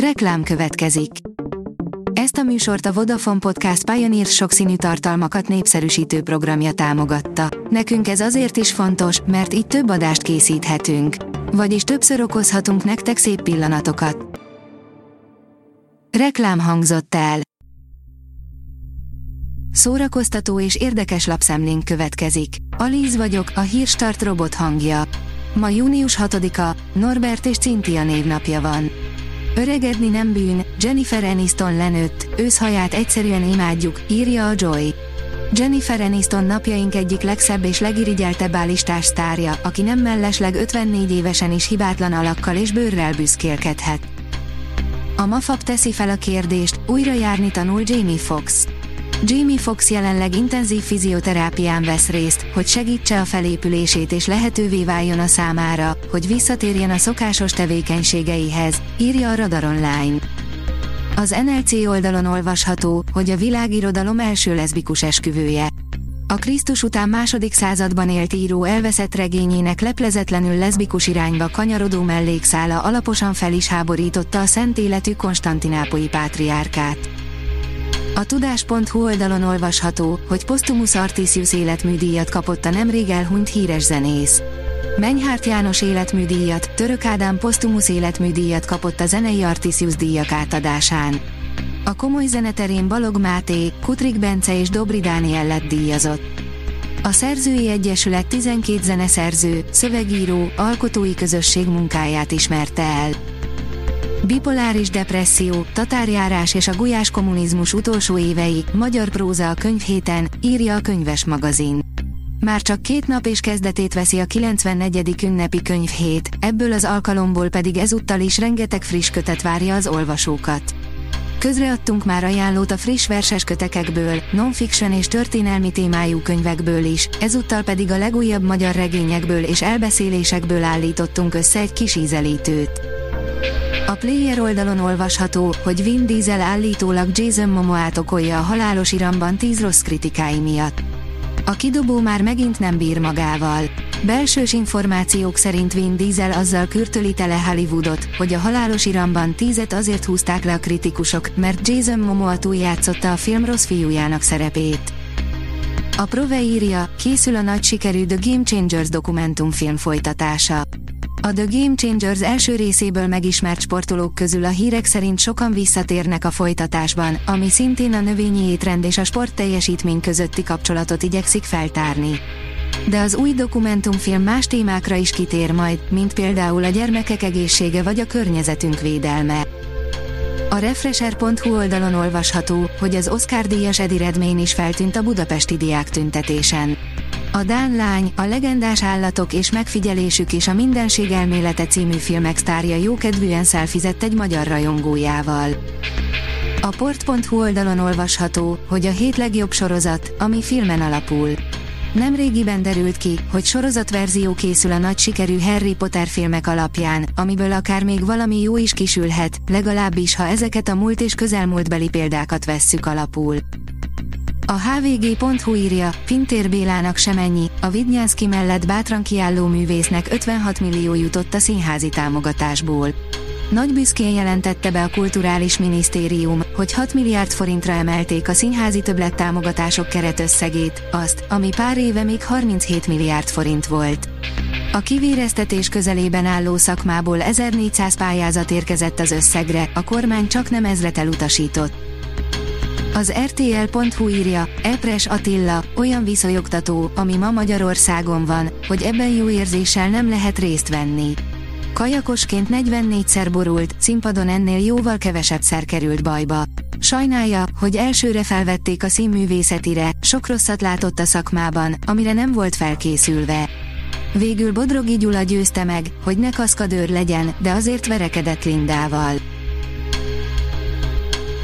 Reklám következik. Ezt a műsort a Vodafone Podcast Pioneer sokszínű tartalmakat népszerűsítő programja támogatta. Nekünk ez azért is fontos, mert így több adást készíthetünk. Vagyis többször okozhatunk nektek szép pillanatokat. Reklám hangzott el. Szórakoztató és érdekes lapszemlénk következik. Alíz vagyok, a hírstart robot hangja. Ma június 6-a, Norbert és Cintia névnapja van. Öregedni nem bűn, Jennifer Aniston lenőtt, őszhaját egyszerűen imádjuk, írja a Joy. Jennifer Aniston napjaink egyik legszebb és legirigyeltebb állistás sztárja, aki nem mellesleg 54 évesen is hibátlan alakkal és bőrrel büszkélkedhet. A Mafab teszi fel a kérdést, újra járni tanul Jamie Foxx. Jamie Fox jelenleg intenzív fizioterápián vesz részt, hogy segítse a felépülését és lehetővé váljon a számára, hogy visszatérjen a szokásos tevékenységeihez, írja a Radar Online. Az NLC oldalon olvasható, hogy a világirodalom első leszbikus esküvője. A Krisztus után második században élt író elveszett regényének leplezetlenül leszbikus irányba kanyarodó mellékszála alaposan fel is háborította a szent életű konstantinápolyi pátriárkát. A tudás.hu oldalon olvasható, hogy Postumus Artisius életműdíjat kapott a nemrég elhunyt híres zenész. Menyhárt János életműdíjat, Török Ádám Postumus életműdíjat kapott a zenei Artisius díjak átadásán. A komoly zeneterén Balog Máté, Kutrik Bence és Dobri Dániel lett díjazott. A Szerzői Egyesület 12 zeneszerző, szövegíró, alkotói közösség munkáját ismerte el. Bipoláris depresszió, tatárjárás és a gulyás kommunizmus utolsó évei, magyar próza a könyvhéten, írja a könyves magazin. Már csak két nap és kezdetét veszi a 94. ünnepi könyvhét, ebből az alkalomból pedig ezúttal is rengeteg friss kötet várja az olvasókat. Közreadtunk már ajánlót a friss verses kötekekből, non-fiction és történelmi témájú könyvekből is, ezúttal pedig a legújabb magyar regényekből és elbeszélésekből állítottunk össze egy kis ízelítőt. Player oldalon olvasható, hogy Vin Diesel állítólag Jason Momoát okolja a halálos iramban 10 rossz kritikái miatt. A kidobó már megint nem bír magával. Belsős információk szerint Vin Diesel azzal kürtöli tele Hollywoodot, hogy a halálos iramban tízet azért húzták le a kritikusok, mert Jason Momoa túljátszotta a film rossz fiújának szerepét. A Prove írja, készül a nagy sikerű The Game Changers dokumentumfilm folytatása. A The Game Changers első részéből megismert sportolók közül a hírek szerint sokan visszatérnek a folytatásban, ami szintén a növényi étrend és a sport teljesítmény közötti kapcsolatot igyekszik feltárni. De az új dokumentumfilm más témákra is kitér majd, mint például a gyermekek egészsége vagy a környezetünk védelme. A Refresher.hu oldalon olvasható, hogy az Oscar díjas Eddie Redmayne is feltűnt a budapesti diák tüntetésen. A Dán lány, a legendás állatok és megfigyelésük és a mindenség elmélete című filmek sztárja jókedvűen szelfizett egy magyar rajongójával. A port.hu oldalon olvasható, hogy a hét legjobb sorozat, ami filmen alapul. Nemrégiben derült ki, hogy sorozatverzió készül a nagy sikerű Harry Potter filmek alapján, amiből akár még valami jó is kisülhet, legalábbis ha ezeket a múlt és közelmúltbeli példákat vesszük alapul. A hvg.hu írja, Pintér Bélának sem ennyi, a Vidnyánszki mellett bátran kiálló művésznek 56 millió jutott a színházi támogatásból. Nagy büszkén jelentette be a Kulturális Minisztérium, hogy 6 milliárd forintra emelték a színházi többlettámogatások keretösszegét, azt, ami pár éve még 37 milliárd forint volt. A kivéreztetés közelében álló szakmából 1400 pályázat érkezett az összegre, a kormány csak nem ezret elutasított. Az RTL.hu írja, Epres Attila, olyan viszonyogtató, ami ma Magyarországon van, hogy ebben jó érzéssel nem lehet részt venni. Kajakosként 44-szer borult, színpadon ennél jóval kevesebbszer került bajba. Sajnálja, hogy elsőre felvették a színművészetire, sok rosszat látott a szakmában, amire nem volt felkészülve. Végül Bodrogi Gyula győzte meg, hogy ne kaszkadőr legyen, de azért verekedett Lindával.